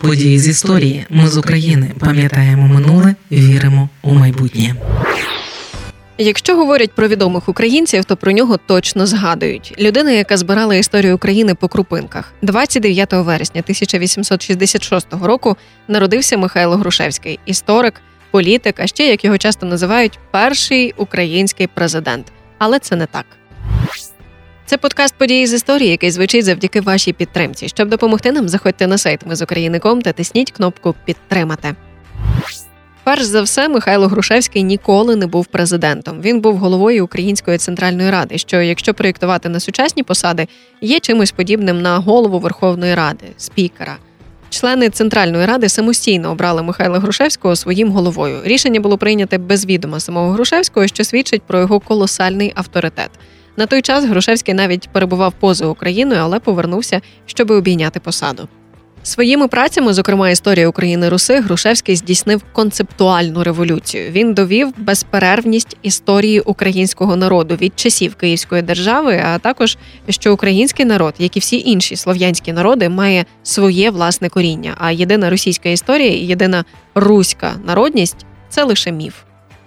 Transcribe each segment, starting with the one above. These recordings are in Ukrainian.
Події з історії. Ми з України пам'ятаємо минуле, віримо у майбутнє. Якщо говорять про відомих українців, то про нього точно згадують. Людина, яка збирала історію України по крупинках, 29 вересня 1866 року народився Михайло Грушевський, історик, політик, а ще як його часто називають, перший український президент. Але це не так. Це подкаст події з історії, який звучить завдяки вашій підтримці. Щоб допомогти нам, заходьте на сайт ми з України.ком та тисніть кнопку Підтримати. Перш за все, Михайло Грушевський ніколи не був президентом. Він був головою Української центральної ради, що, якщо проєктувати на сучасні посади, є чимось подібним на голову Верховної Ради, спікера. Члени Центральної ради самостійно обрали Михайла Грушевського своїм головою. Рішення було прийняте без відома самого Грушевського, що свідчить про його колосальний авторитет. На той час Грушевський навіть перебував поза Україною, але повернувся, щоб обійняти посаду. Своїми працями, зокрема історія України Руси, Грушевський здійснив концептуальну революцію. Він довів безперервність історії українського народу від часів Київської держави, а також що український народ, як і всі інші слов'янські народи, має своє власне коріння. А єдина російська історія єдина руська народність це лише міф.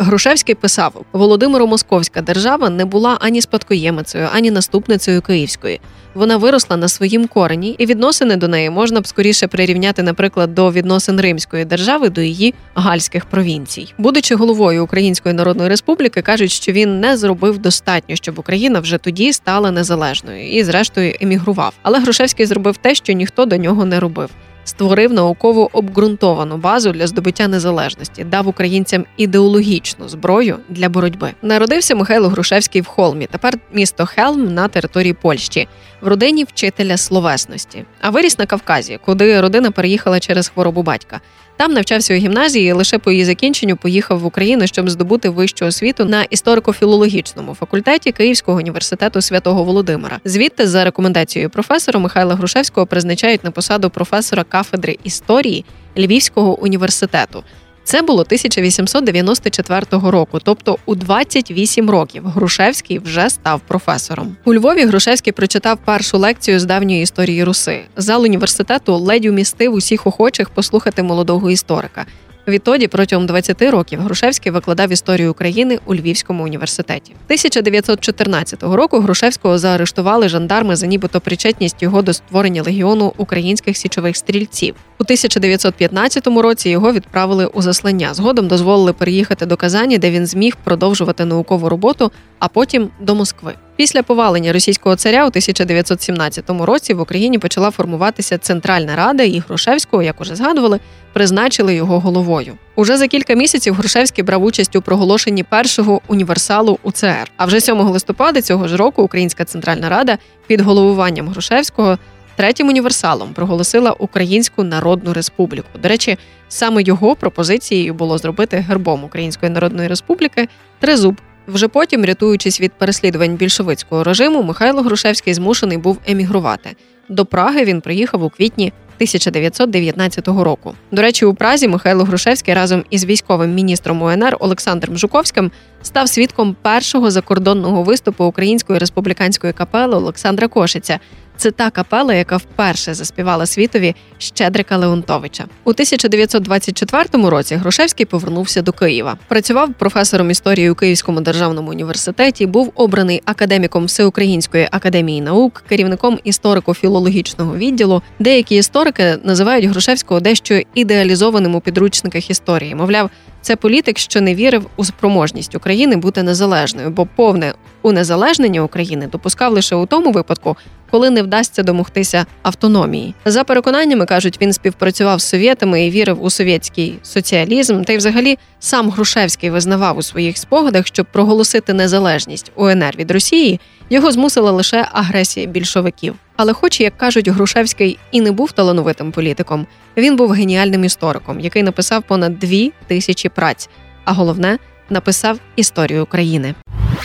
Грушевський писав: Володимиро-Московська держава не була ані спадкоємицею, ані наступницею Київської. Вона виросла на своїм корені, і відносини до неї можна б скоріше прирівняти, наприклад, до відносин Римської держави до її гальських провінцій. Будучи головою Української Народної Республіки, кажуть, що він не зробив достатньо, щоб Україна вже тоді стала незалежною і, зрештою, емігрував. Але Грушевський зробив те, що ніхто до нього не робив створив науково обґрунтовану базу для здобуття незалежності, дав українцям ідеологічну зброю для боротьби. Народився Михайло Грушевський в Холмі. Тепер місто Хелм на території Польщі, в родині вчителя словесності. А виріс на Кавказі, куди родина переїхала через хворобу батька. Там навчався у гімназії. і Лише по її закінченню поїхав в Україну, щоб здобути вищу освіту на історико-філологічному факультеті Київського університету святого Володимира. Звідти, за рекомендацією професора Михайла Грушевського, призначають на посаду професора кафедри історії Львівського університету. Це було 1894 року, тобто у 28 років Грушевський вже став професором. У Львові Грушевський прочитав першу лекцію з давньої історії руси. Зал університету ледь умістив усіх охочих послухати молодого історика. Відтоді, протягом 20 років, Грушевський викладав історію України у Львівському університеті. 1914 року Грушевського заарештували жандарми за нібито причетність його до створення легіону українських січових стрільців. У 1915 році його відправили у заслання. Згодом дозволили переїхати до Казані, де він зміг продовжувати наукову роботу, а потім до Москви. Після повалення російського царя у 1917 році в Україні почала формуватися Центральна Рада, і Грушевського, як уже згадували, призначили його головою. Уже за кілька місяців Грушевський брав участь у проголошенні першого універсалу УЦР. А вже 7 листопада цього ж року Українська Центральна Рада під головуванням Грушевського третім універсалом проголосила Українську Народну Республіку. До речі, саме його пропозицією було зробити гербом Української Народної Республіки тризуб. Вже потім, рятуючись від переслідувань більшовицького режиму, Михайло Грушевський змушений був емігрувати. До Праги він приїхав у квітні 1919 року. До речі, у Празі Михайло Грушевський разом із військовим міністром УНР Олександром Жуковським став свідком першого закордонного виступу Української республіканської капели Олександра Кошиця. Це та капела, яка вперше заспівала світові Щедрика Леонтовича. У 1924 році Грушевський повернувся до Києва. Працював професором історії у Київському державному університеті, був обраний академіком Всеукраїнської академії наук, керівником історико-філологічного відділу. Деякі історики називають Грушевського дещо ідеалізованим у підручниках історії. Мовляв, це політик, що не вірив у спроможність України бути незалежною, бо повне унезалежнення України допускав лише у тому випадку, коли не вдасться домогтися автономії. За переконаннями кажуть, він співпрацював з совєтами і вірив у совєтський соціалізм. Та й, взагалі, сам Грушевський визнавав у своїх спогадах, щоб проголосити незалежність УНР від Росії, його змусила лише агресія більшовиків. Але, хоч як кажуть, Грушевський і не був талановитим політиком, він був геніальним істориком, який написав понад дві тисячі праць. А головне написав історію України.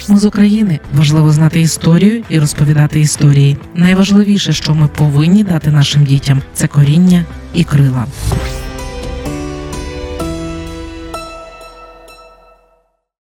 Ми з України важливо знати історію і розповідати історії. Найважливіше, що ми повинні дати нашим дітям, це коріння і крила.